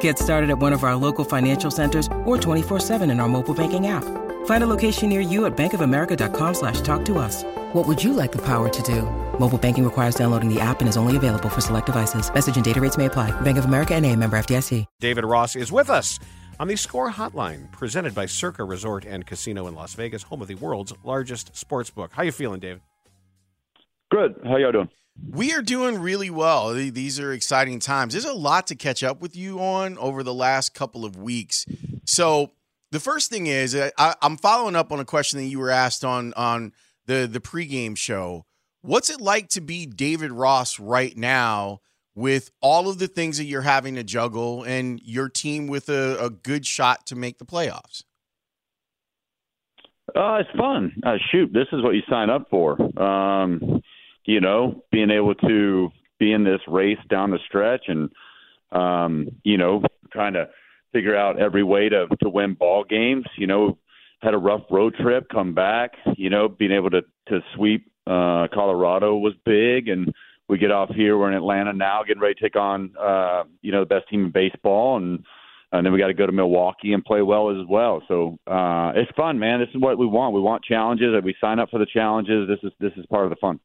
Get started at one of our local financial centers or 24-7 in our mobile banking app. Find a location near you at bankofamerica.com slash talk to us. What would you like the power to do? Mobile banking requires downloading the app and is only available for select devices. Message and data rates may apply. Bank of America and a member FDIC. David Ross is with us on the Score Hotline, presented by Circa Resort and Casino in Las Vegas, home of the world's largest sports book. How you feeling, David? Good. How y'all doing? We are doing really well. These are exciting times. There's a lot to catch up with you on over the last couple of weeks. So the first thing is I, am following up on a question that you were asked on on the the pregame show. What's it like to be David Ross right now with all of the things that you're having to juggle and your team with a, a good shot to make the playoffs? Uh, it's fun. Uh, shoot, this is what you sign up for. Um, you know, being able to be in this race down the stretch and, um, you know, trying to figure out every way to, to win ball games, you know, had a rough road trip, come back, you know, being able to, to sweep, uh, Colorado was big and we get off here. We're in Atlanta now, getting ready to take on, uh, you know, the best team in baseball and, and then we got to go to Milwaukee and play well as well. So uh, it's fun, man. This is what we want. We want challenges. And we sign up for the challenges. This is this is part of the fun.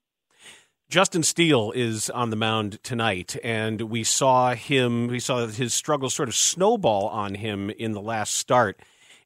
Justin Steele is on the mound tonight, and we saw him, we saw his struggles sort of snowball on him in the last start.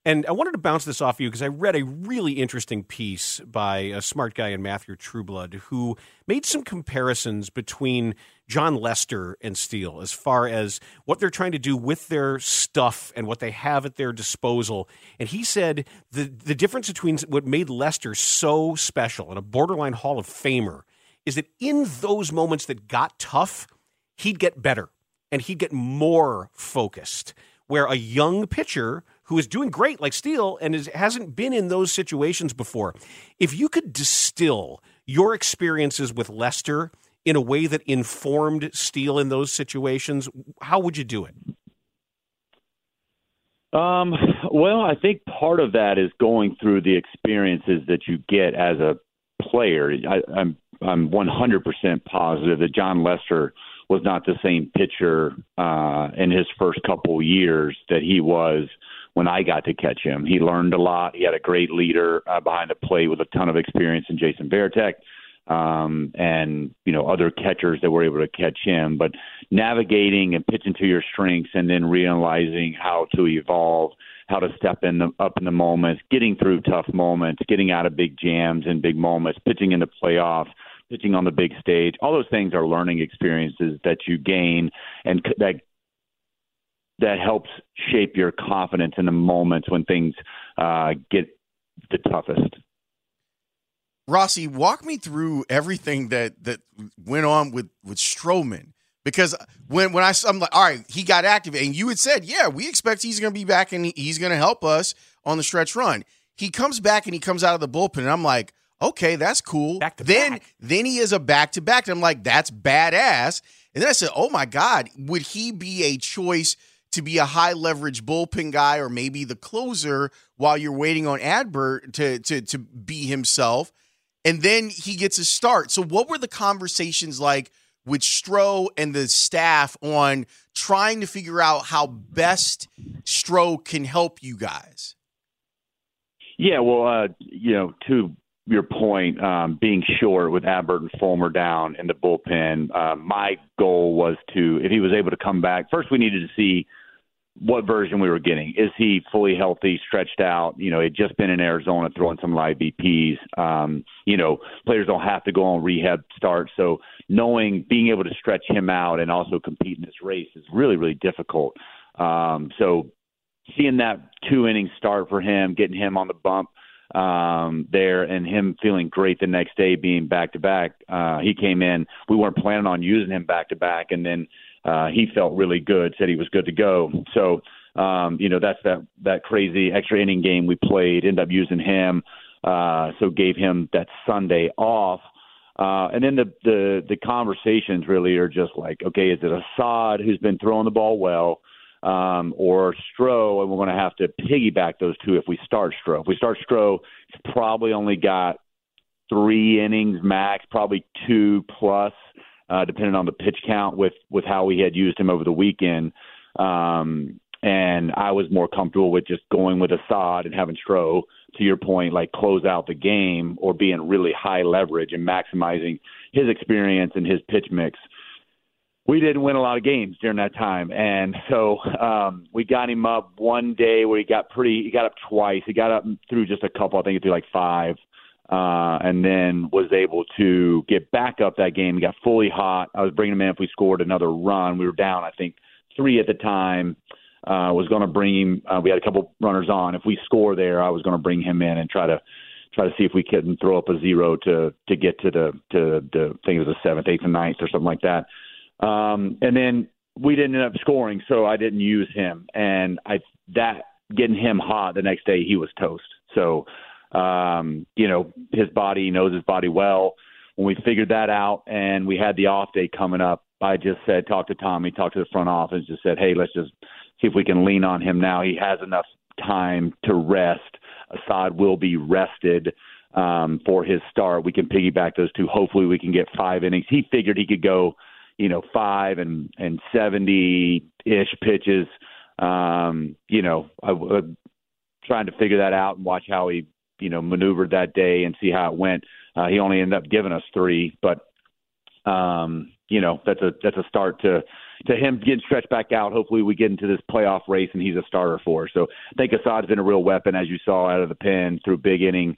And I wanted to bounce this off you because I read a really interesting piece by a smart guy in Matthew Trueblood who made some comparisons between Jon Lester and Steele as far as what they're trying to do with their stuff and what they have at their disposal. And he said the the difference between what made Lester so special and a borderline Hall of Famer is that in those moments that got tough, he'd get better and he'd get more focused. Where a young pitcher who is doing great, like Steele, and is, hasn't been in those situations before, if you could distill your experiences with Lester in a way that informed Steele in those situations, how would you do it? Um, well, I think part of that is going through the experiences that you get as a player. I, I'm I'm 100% positive that Jon Lester was not the same pitcher uh, in his first couple years that he was when I got to catch him. He learned a lot. He had a great leader uh, behind the plate with a ton of experience in Jason Varitek um, and you know other catchers that were able to catch him. But navigating and pitching to your strengths, and then realizing how to evolve, how to step in the, up in the moments, getting through tough moments, getting out of big jams and big moments, pitching in the playoffs pitching on the big stage. All those things are learning experiences that you gain and that that helps shape your confidence in the moments when things uh, get the toughest. Rossi, walk me through everything that that went on with with Stroman because when when I I'm like, all right, he got activated, and you had said, yeah, we expect he's going to be back and he's going to help us on the stretch run. He comes back and he comes out of the bullpen, and I'm like, okay, that's cool. Back to then, back. then he is a back to back. And I'm like, that's badass. And then I said, oh my God, would he be a choice to be a high leverage bullpen guy or maybe the closer while you're waiting on Adbert to, to, to be himself? And then he gets a start. So, what were the conversations like with Stro and the staff on trying to figure out how best Stro can help you guys? Yeah, well, uh, you know, to your point, um, being short with Adbert and Fulmer down in the bullpen, uh, my goal was to, if he was able to come back, first we needed to see what version we were getting. Is he fully healthy, stretched out? You know, he had just been in Arizona throwing some live BPs. Um, you know, players don't have to go on rehab start. So knowing being able to stretch him out and also compete in this race is really, really difficult. Um, so seeing that two inning start for him, getting him on the bump um, there, and him feeling great the next day, being back to back. Uh, he came in. We weren't planning on using him back to back, and then uh, he felt really good. Said he was good to go. So. Um, you know that's that that crazy extra inning game we played. Ended up using him, uh, so gave him that Sunday off. Uh, and then the, the the conversations really are just like, okay, is it Assad who's been throwing the ball well, um, or Stro, and we're going to have to piggyback those two if we start Stro. If we start Stro, he's probably only got three innings max, probably two plus, uh, depending on the pitch count with with how we had used him over the weekend. Um, and I was more comfortable with just going with Assad and having Stro, to your point, like close out the game or being really high leverage and maximizing his experience and his pitch mix we didn't win a lot of games during that time, and so um, we got him up one day where he got pretty. He got up twice. He got up through just a couple. I think threw like five, uh, and then was able to get back up that game. He got fully hot. I was bringing him in if we scored another run. We were down, I think, three at the time. Uh, was going to bring him. Uh, we had a couple runners on. If we score there, I was going to bring him in and try to try to see if we could throw up a zero to to get to the to the it was the seventh, eighth, and ninth or something like that. Um, and then we didn't end up scoring, so I didn't use him. And I that getting him hot the next day, he was toast. So, um, you know, his body knows his body well. When we figured that out, and we had the off day coming up, I just said, talk to Tommy, talk to the front office, just said, hey, let's just see if we can lean on him now. He has enough time to rest. Assad will be rested um, for his start. We can piggyback those two. Hopefully, we can get five innings. He figured he could go you know, five and and seventy ish pitches. Um, you know, I, I trying to figure that out and watch how he, you know, maneuvered that day and see how it went. Uh, he only ended up giving us three, but um, you know, that's a that's a start to to him getting stretched back out. Hopefully, we get into this playoff race and he's a starter for us. So I think Assad's been a real weapon, as you saw out of the pen through big innings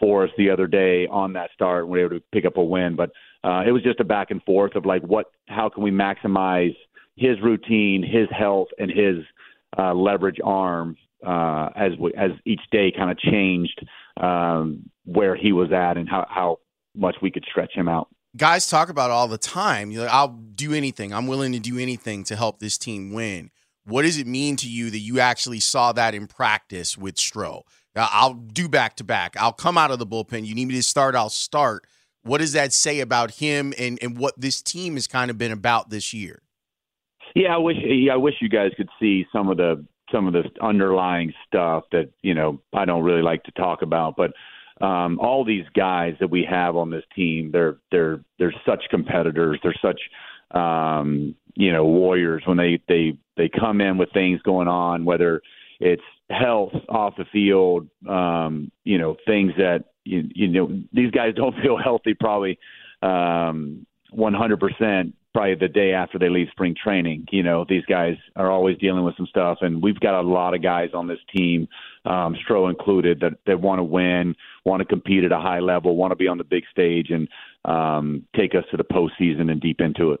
for us the other day on that start. We were able to pick up a win, but uh, it was just a back and forth of like what, how can we maximize his routine, his health, and his uh, leverage arm uh, as we, as each day kind of changed um, where he was at and how how much we could stretch him out. Guys talk about all the time. You're like, I'll do anything. I'm willing to do anything to help this team win. What does it mean to you that you actually saw that in practice with Stro? I'll do back to back. I'll come out of the bullpen. You need me to start, I'll start. What does that say about him and, and what this team has kind of been about this year? Yeah, I wish I wish you guys could see some of the some of the underlying stuff that you know I don't really like to talk about, but um, all these guys that we have on this team, they're they're they're such competitors. They're such um, you know warriors when they they they come in with things going on, whether it's health off the field, um, you know things that you, you know these guys don't feel healthy probably um 100% probably the day after they leave spring training. You know, these guys are always dealing with some stuff, and we've got a lot of guys on this team, um, Stro included, that that want to win, want to compete at a high level, want to be on the big stage, and um, take us to the postseason and deep into it.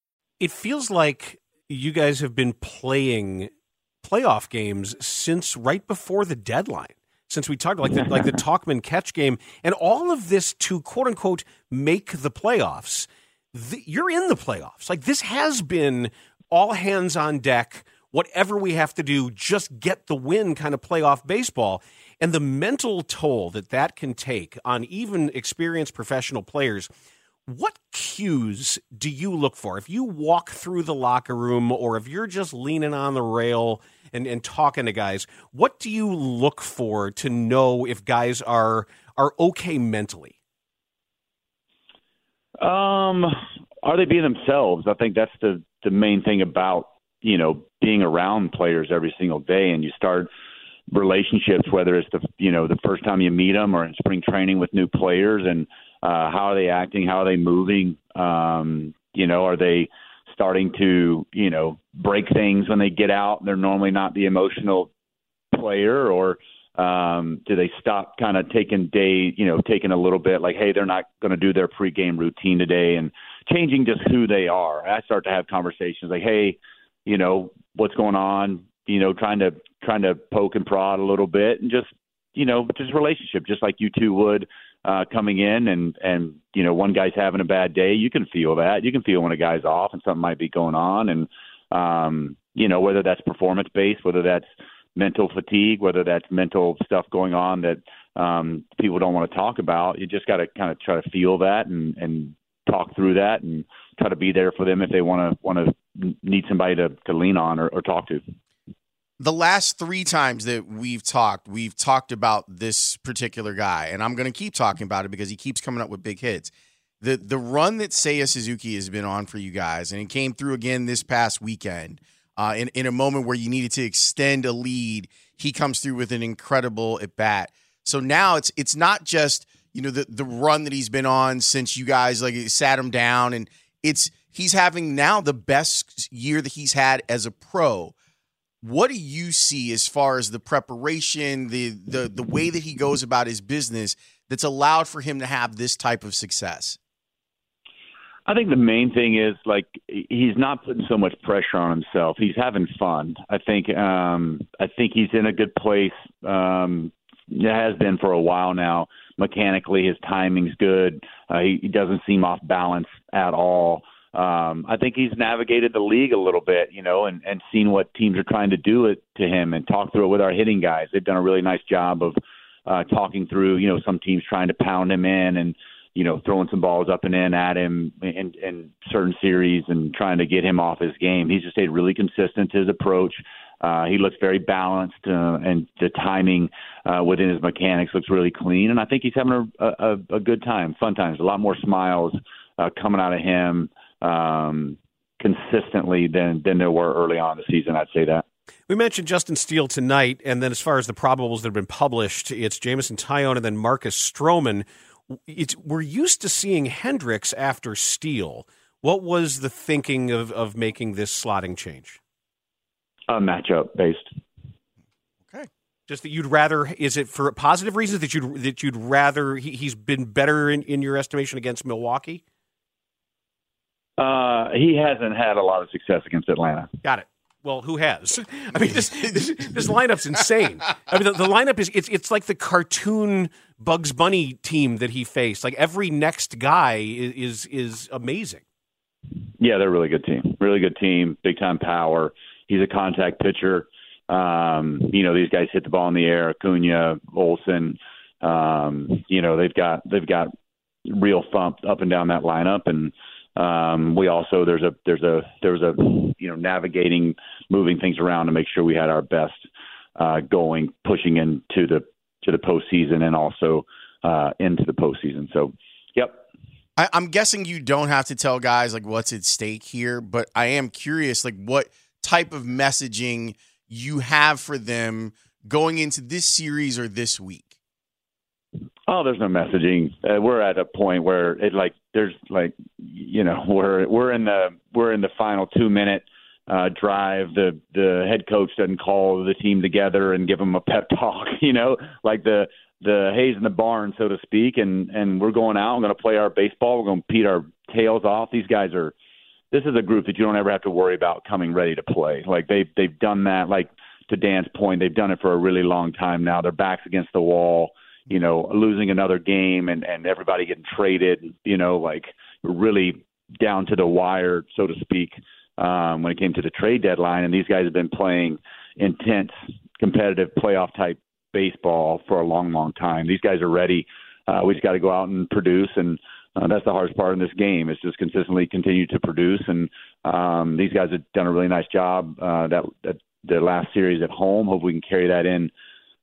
it feels like you guys have been playing playoff games since right before the deadline. Since we talked like the, like the Tauchman catch game and all of this to quote unquote make the playoffs. The, you're in the playoffs. Like this has been all hands on deck. Whatever we have to do, just get the win kind of playoff baseball. And the mental toll that that can take on even experienced professional players what cues do you look for? If you walk through the locker room or if you're just leaning on the rail and, and talking to guys what do you look for to know if guys are are okay mentally? Um are they being themselves? I think that's the the main thing about you know being around players every single day and you start relationships whether it's the you know the first time you meet them or in spring training with new players and uh, how are they acting? How are they moving? Um, you know, are they starting to you know break things when they get out? They're normally not the emotional player, or um, do they stop kind of taking day, you know, taking a little bit like, hey, they're not going to do their pregame routine today, and changing just who they are. I start to have conversations like, hey, you know, what's going on? You know, trying to trying to poke and prod a little bit, and just you know, just relationship, just like you two would uh, coming in and and you know one guy's having a bad day, you can feel that. You can feel when a guy's off and something might be going on, and um, you know whether that's performance based, whether that's mental fatigue, whether that's mental stuff going on that um, people don't want to talk about. You just got to kind of try to feel that and and talk through that and try to be there for them if they want to want to need somebody to to lean on or, or talk to the last three times that we've talked, we've talked about this particular guy, and I'm going to keep talking about it because he keeps coming up with big hits. The the run that Seiya Suzuki has been on for you guys, and it came through again this past weekend. Uh, in in a moment where you needed to extend a lead, he comes through with an incredible at bat. So now it's it's not just you know the the run that he's been on since you guys like sat him down, and it's he's having now the best year that he's had as a pro what do you see as far as the preparation, the the the way that he goes about his business that's allowed for him to have this type of success? I think the main thing is like he's not putting so much pressure on himself. He's having fun. I think um I think he's in a good place. Um it has been for a while now. Mechanically his timing's good. Uh, he, he doesn't seem off balance at all um, I think he's navigated the league a little bit, you know, and, and seen what teams are trying to do it to him and talk through it with our hitting guys. They've done a really nice job of uh, talking through, you know, some teams trying to pound him in and, you know, throwing some balls up and in at him in, in certain series and trying to get him off his game. He's just stayed really consistent to his approach. Uh, he looks very balanced, uh, and the timing uh, within his mechanics looks really clean. And I think he's having a, a, a good time, fun times, a lot more smiles uh, coming out of him um, consistently than than there were early on in the season. I'd say that. We mentioned Justin Steele tonight, and then as far as the probables that have been published, it's Jameson Taillon and then Marcus Stroman. It's, we're used to seeing Hendricks after Steele. What was the thinking of, of making this slotting change? A matchup based. Okay. Just that you'd rather is it for positive reasons that you'd that you'd rather he, has been better in, in your estimation against Milwaukee? Uh, he hasn't had a lot of success against Atlanta. Got it. Well, who has? I mean, this this, this lineup's insane. I mean, the, the, lineup is it's it's like the cartoon Bugs Bunny team that he faced. Like every next guy is is, is amazing. Yeah, they're a really good team. Really good team. Big time power. He's a contact pitcher. Um, you know, these guys hit the ball in the air. Acuna, Olson. Um, you know, they've got they've got real thump up and down that lineup, and um, we also there's a there's a there's a you know navigating moving things around to make sure we had our best uh, going pushing into the to the postseason and also uh, into the postseason. So, yep. I, I'm guessing you don't have to tell guys like what's at stake here, but I am curious like what type of messaging you have for them going into this series or this week. Oh, there's no messaging. Uh, we're at a point where it like there's like you know we're we're in the we're in the final two minute uh, drive. The the head coach doesn't call the team together and give them a pep talk. You know, like the the haze in the barn, so to speak. And and we're going out. We're going to play our baseball. We're going to beat our tails off. These guys are. This is a group that you don't ever have to worry about coming ready to play. Like they've they've done that. Like to Dan's point, they've done it for a really long time now. Their backs against the wall you know, losing another game and and everybody getting traded, you know, like really down to the wire, so to speak, um, when it came to the trade deadline. And these guys have been playing intense, competitive playoff type baseball for a long, long time. These guys are ready. Uh, we just got to go out and produce and uh, that's the hardest part in this game. Is just consistently continue to produce, and um, these guys have done a really nice job. Uh, that, that the last series at home. Hope we can carry that in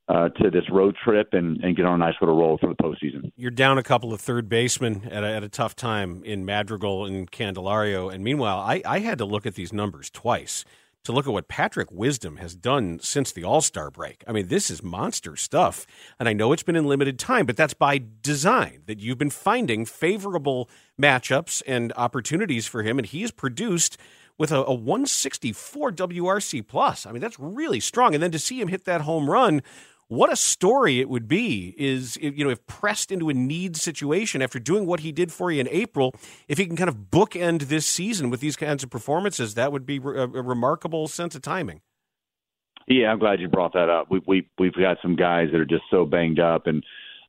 uh, to this road trip and, and get on a nice little roll for the postseason. You're down a couple of third basemen at a, at a tough time in Madrigal and Candelario, and meanwhile, I, I had to look at these numbers twice to look at what Patrick Wisdom has done since the All Star break. I mean, this is monster stuff. And I know it's been in limited time, but that's by design that you've been finding favorable matchups and opportunities for him. And he has produced with a, a 164 WRC plus. I mean, that's really strong. And then to see him hit that home run what a story it would be is you know if pressed into a need situation after doing what he did for you in April if he can kind of bookend this season with these kinds of performances that would be a, remarkable sense of timing. Yeah I'm glad you brought that up. We we we've got some guys that are just so banged up and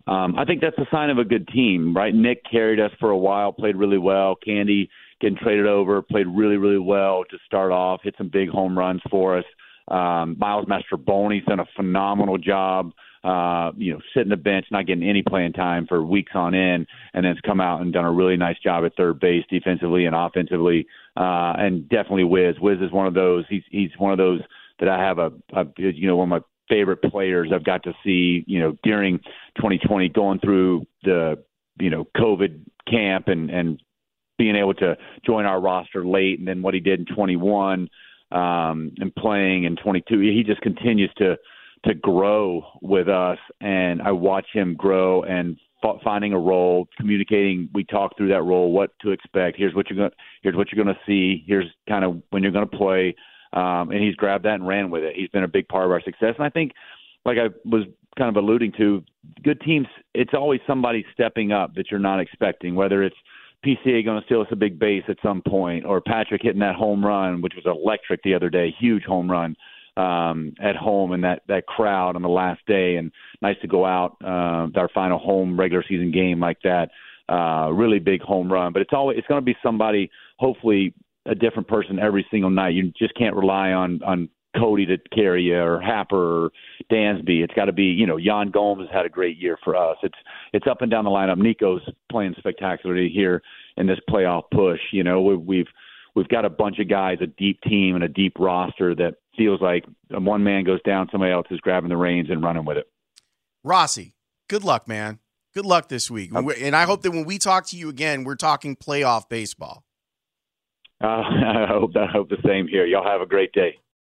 um, I think that's a sign of a good team right? Nick carried us for a while played really well. Candy getting traded over played really really well to start off hit some big home runs for us um, Miles Mastrobuoni's done a phenomenal job. Uh, you know, sitting the bench, not getting any playing time for weeks on end, and then has come out and done a really nice job at third base, defensively and offensively. Uh, and definitely Wiz. Wiz is one of those. He's he's one of those that I have a, a you know one of my favorite players I've got to see. You know, during 2020, going through the you know COVID camp and and being able to join our roster late, and then what he did in 21 um, and playing in 22. He just continues to to grow with us, and I watch him grow and f- finding a role, communicating. We talk through that role, what to expect. Here's what you're going. Here's what you're going to see. Here's kind of when you're going to play. Um, and he's grabbed that and ran with it. He's been a big part of our success, and I think, like I was kind of alluding to, good teams. It's always somebody stepping up that you're not expecting, whether it's PCA going to steal us a big base at some point, or Patrick hitting that home run, which was electric the other day, huge home run um, at home and that that crowd on the last day, and nice to go out uh, our final home regular season game like that. Uh, really big home run, but it's always it's going to be somebody, hopefully a different person every single night. You just can't rely on on Cody to carry you or Happer or Dansby. It's got to be, you know, Yan Gomes has had a great year for us. It's it's up and down the lineup. Nico's playing spectacularly here in this playoff push. You know, we, we've we've got a bunch of guys, a deep team, and a deep roster that feels like one man goes down, somebody else is grabbing the reins and running with it. Rossi, good luck, man. Good luck this week, okay. and I hope that when we talk to you again, we're talking playoff baseball. Uh, I hope I hope the same here. Y'all have a great day.